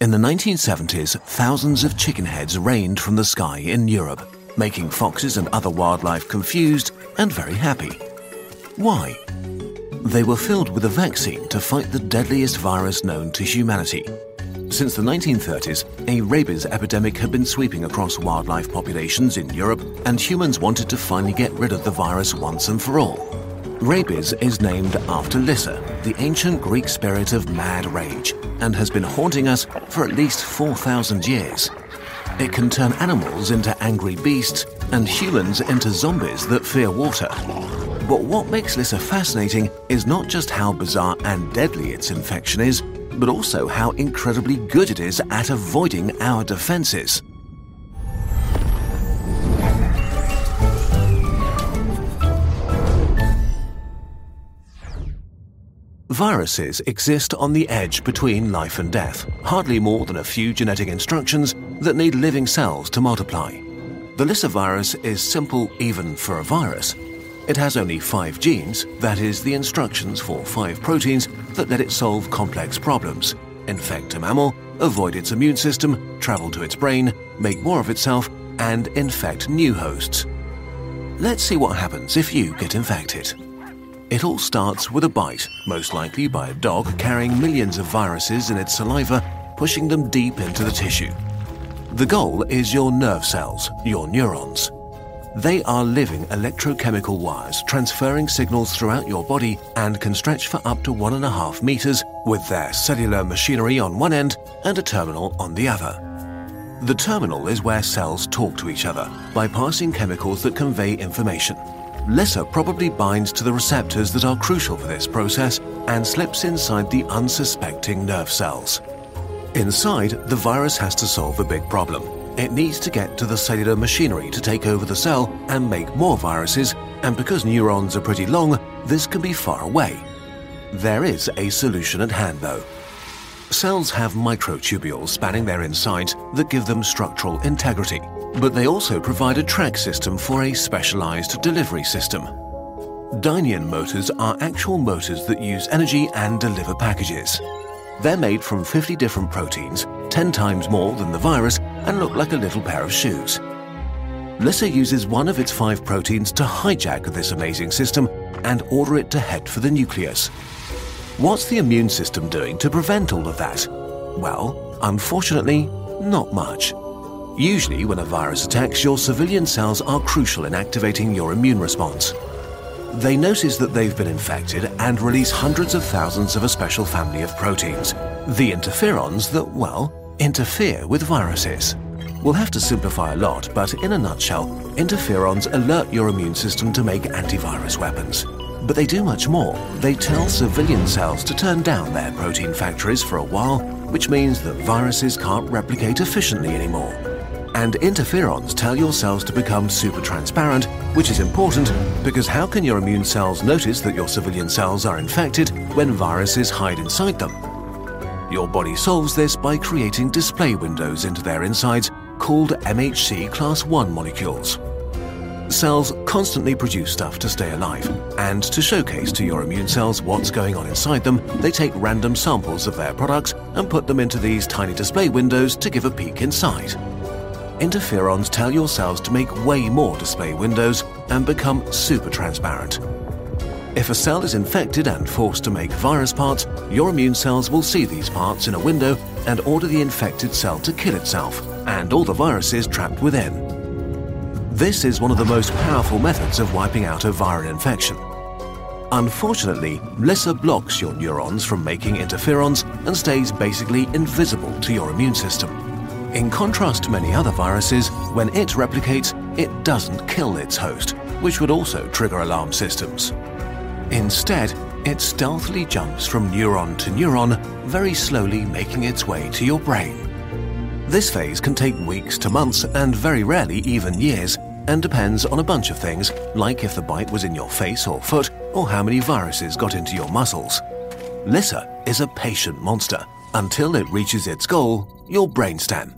In the 1970s, thousands of chicken heads rained from the sky in Europe, making foxes and other wildlife confused and very happy. Why? They were filled with a vaccine to fight the deadliest virus known to humanity. Since the 1930s, a rabies epidemic had been sweeping across wildlife populations in Europe, and humans wanted to finally get rid of the virus once and for all. Rabies is named after Lyssa, the ancient Greek spirit of mad rage, and has been haunting us for at least 4,000 years. It can turn animals into angry beasts and humans into zombies that fear water. But what makes Lyssa fascinating is not just how bizarre and deadly its infection is, but also how incredibly good it is at avoiding our defenses. Viruses exist on the edge between life and death, hardly more than a few genetic instructions that need living cells to multiply. The Lyssa virus is simple even for a virus. It has only five genes, that is, the instructions for five proteins that let it solve complex problems infect a mammal, avoid its immune system, travel to its brain, make more of itself, and infect new hosts. Let's see what happens if you get infected. It all starts with a bite, most likely by a dog carrying millions of viruses in its saliva, pushing them deep into the tissue. The goal is your nerve cells, your neurons. They are living electrochemical wires transferring signals throughout your body and can stretch for up to one and a half meters with their cellular machinery on one end and a terminal on the other. The terminal is where cells talk to each other by passing chemicals that convey information. Lyssa probably binds to the receptors that are crucial for this process and slips inside the unsuspecting nerve cells. Inside, the virus has to solve a big problem. It needs to get to the cellular machinery to take over the cell and make more viruses, and because neurons are pretty long, this can be far away. There is a solution at hand though. Cells have microtubules spanning their insides that give them structural integrity, but they also provide a track system for a specialized delivery system. Dynein motors are actual motors that use energy and deliver packages. They're made from 50 different proteins, 10 times more than the virus, and look like a little pair of shoes. Lyssa uses one of its five proteins to hijack this amazing system and order it to head for the nucleus. What's the immune system doing to prevent all of that? Well, unfortunately, not much. Usually, when a virus attacks, your civilian cells are crucial in activating your immune response. They notice that they've been infected and release hundreds of thousands of a special family of proteins, the interferons that, well, interfere with viruses. We'll have to simplify a lot, but in a nutshell, interferons alert your immune system to make antivirus weapons. But they do much more. They tell civilian cells to turn down their protein factories for a while, which means that viruses can't replicate efficiently anymore. And interferons tell your cells to become super transparent, which is important because how can your immune cells notice that your civilian cells are infected when viruses hide inside them? Your body solves this by creating display windows into their insides called MHC class 1 molecules. Cells constantly produce stuff to stay alive, and to showcase to your immune cells what's going on inside them, they take random samples of their products and put them into these tiny display windows to give a peek inside. Interferons tell your cells to make way more display windows and become super transparent. If a cell is infected and forced to make virus parts, your immune cells will see these parts in a window and order the infected cell to kill itself and all the viruses trapped within. This is one of the most powerful methods of wiping out a viral infection. Unfortunately, Lyssa blocks your neurons from making interferons and stays basically invisible to your immune system. In contrast to many other viruses, when it replicates, it doesn't kill its host, which would also trigger alarm systems. Instead, it stealthily jumps from neuron to neuron, very slowly making its way to your brain. This phase can take weeks to months and very rarely even years, and depends on a bunch of things, like if the bite was in your face or foot, or how many viruses got into your muscles. Lyssa is a patient monster until it reaches its goal, your brainstem.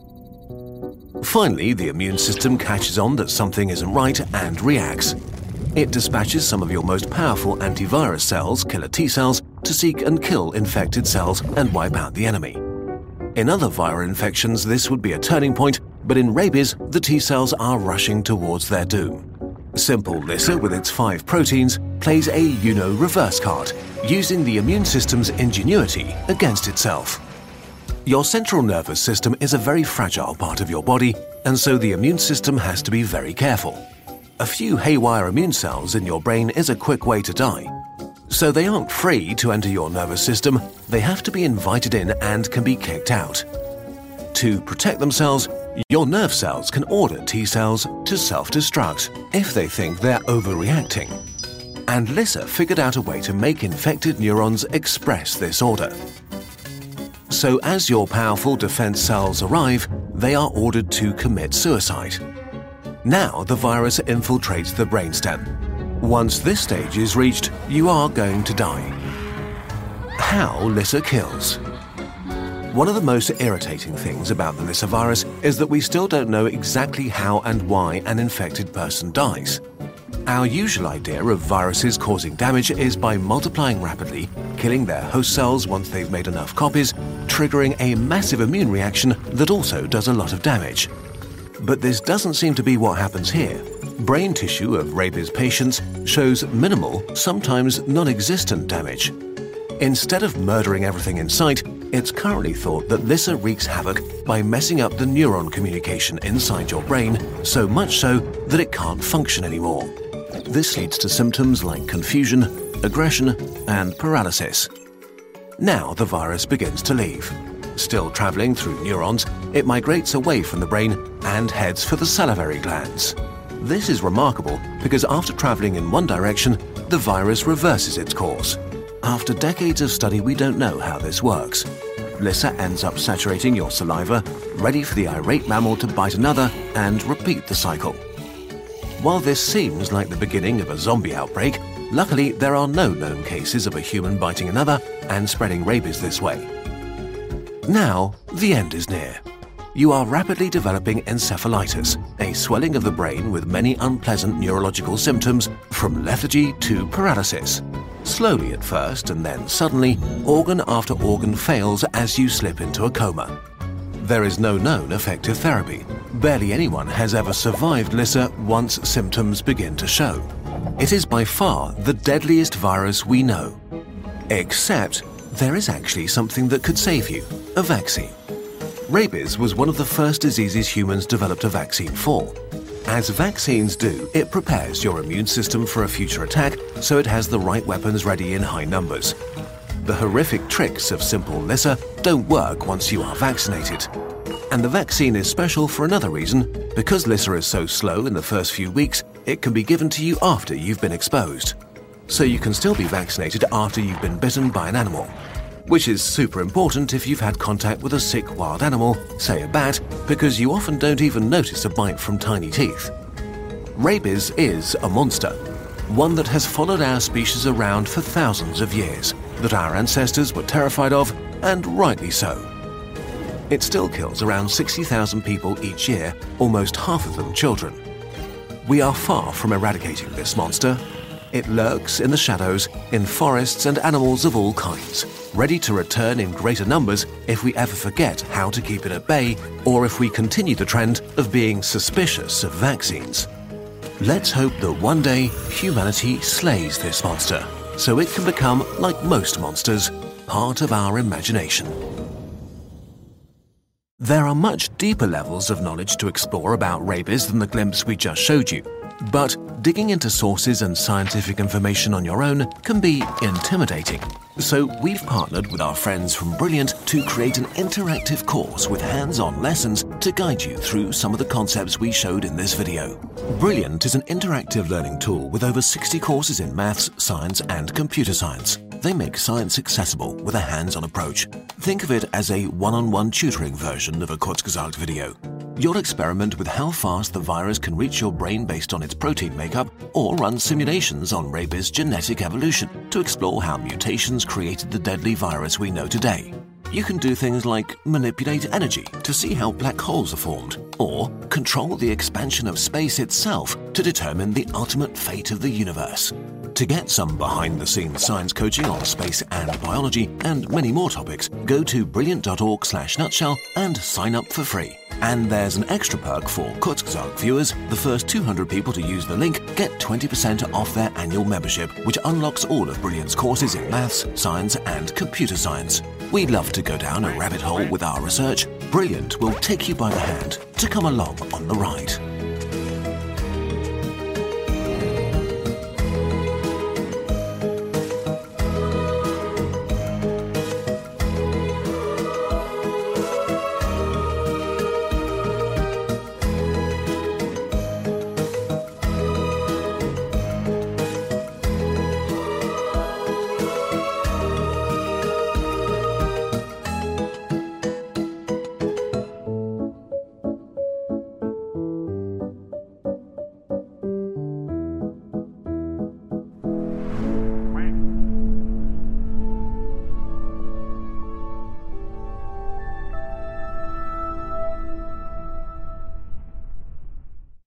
Finally, the immune system catches on that something isn't right and reacts. It dispatches some of your most powerful antivirus cells, killer T cells, to seek and kill infected cells and wipe out the enemy. In other viral infections, this would be a turning point, but in rabies, the T cells are rushing towards their doom. Simple Lyssa, with its five proteins, plays a UNO reverse card, using the immune system's ingenuity against itself. Your central nervous system is a very fragile part of your body, and so the immune system has to be very careful. A few haywire immune cells in your brain is a quick way to die. So they aren't free to enter your nervous system, they have to be invited in and can be kicked out. To protect themselves, your nerve cells can order T cells to self destruct if they think they're overreacting. And Lyssa figured out a way to make infected neurons express this order. So, as your powerful defense cells arrive, they are ordered to commit suicide. Now the virus infiltrates the brainstem. Once this stage is reached, you are going to die. How Lyssa kills. One of the most irritating things about the Lyssa virus is that we still don't know exactly how and why an infected person dies. Our usual idea of viruses causing damage is by multiplying rapidly, killing their host cells once they've made enough copies, triggering a massive immune reaction that also does a lot of damage. But this doesn't seem to be what happens here. Brain tissue of rabies patients shows minimal, sometimes non existent damage. Instead of murdering everything in sight, it's currently thought that Lyssa wreaks havoc by messing up the neuron communication inside your brain so much so that it can't function anymore. This leads to symptoms like confusion, aggression, and paralysis. Now the virus begins to leave. Still traveling through neurons, it migrates away from the brain and heads for the salivary glands. This is remarkable because after traveling in one direction, the virus reverses its course. After decades of study, we don't know how this works. Lyssa ends up saturating your saliva, ready for the irate mammal to bite another and repeat the cycle. While this seems like the beginning of a zombie outbreak, luckily there are no known cases of a human biting another and spreading rabies this way. Now, the end is near. You are rapidly developing encephalitis, a swelling of the brain with many unpleasant neurological symptoms from lethargy to paralysis. Slowly at first, and then suddenly, organ after organ fails as you slip into a coma. There is no known effective therapy. Barely anyone has ever survived Lyssa once symptoms begin to show. It is by far the deadliest virus we know. Except there is actually something that could save you a vaccine. Rabies was one of the first diseases humans developed a vaccine for. As vaccines do, it prepares your immune system for a future attack so it has the right weapons ready in high numbers. The horrific tricks of simple Lyssa don't work once you are vaccinated. And the vaccine is special for another reason. Because Lyssa is so slow in the first few weeks, it can be given to you after you've been exposed. So you can still be vaccinated after you've been bitten by an animal. Which is super important if you've had contact with a sick wild animal, say a bat, because you often don't even notice a bite from tiny teeth. Rabies is a monster, one that has followed our species around for thousands of years, that our ancestors were terrified of, and rightly so. It still kills around 60,000 people each year, almost half of them children. We are far from eradicating this monster. It lurks in the shadows, in forests and animals of all kinds, ready to return in greater numbers if we ever forget how to keep it at bay or if we continue the trend of being suspicious of vaccines. Let's hope that one day humanity slays this monster. so it can become, like most monsters, part of our imagination. There are much deeper levels of knowledge to explore about rabies than the glimpse we just showed you. But digging into sources and scientific information on your own can be intimidating. So we've partnered with our friends from Brilliant to create an interactive course with hands-on lessons to guide you through some of the concepts we showed in this video. Brilliant is an interactive learning tool with over 60 courses in maths, science and computer science. They make science accessible with a hands-on approach. Think of it as a one-on-one tutoring version of a Kurzgesagt video. You'll experiment with how fast the virus can reach your brain based on its protein makeup or run simulations on rabies' genetic evolution to explore how mutations created the deadly virus we know today. You can do things like manipulate energy to see how black holes are formed, or control the expansion of space itself to determine the ultimate fate of the universe. To get some behind the scenes science coaching on space and biology and many more topics, go to brilliant.org slash nutshell and sign up for free. And there's an extra perk for Kurzgesagt viewers. The first 200 people to use the link get 20% off their annual membership, which unlocks all of Brilliant's courses in maths, science, and computer science. We'd love to go down a rabbit hole with our research. Brilliant will take you by the hand to come along on the ride.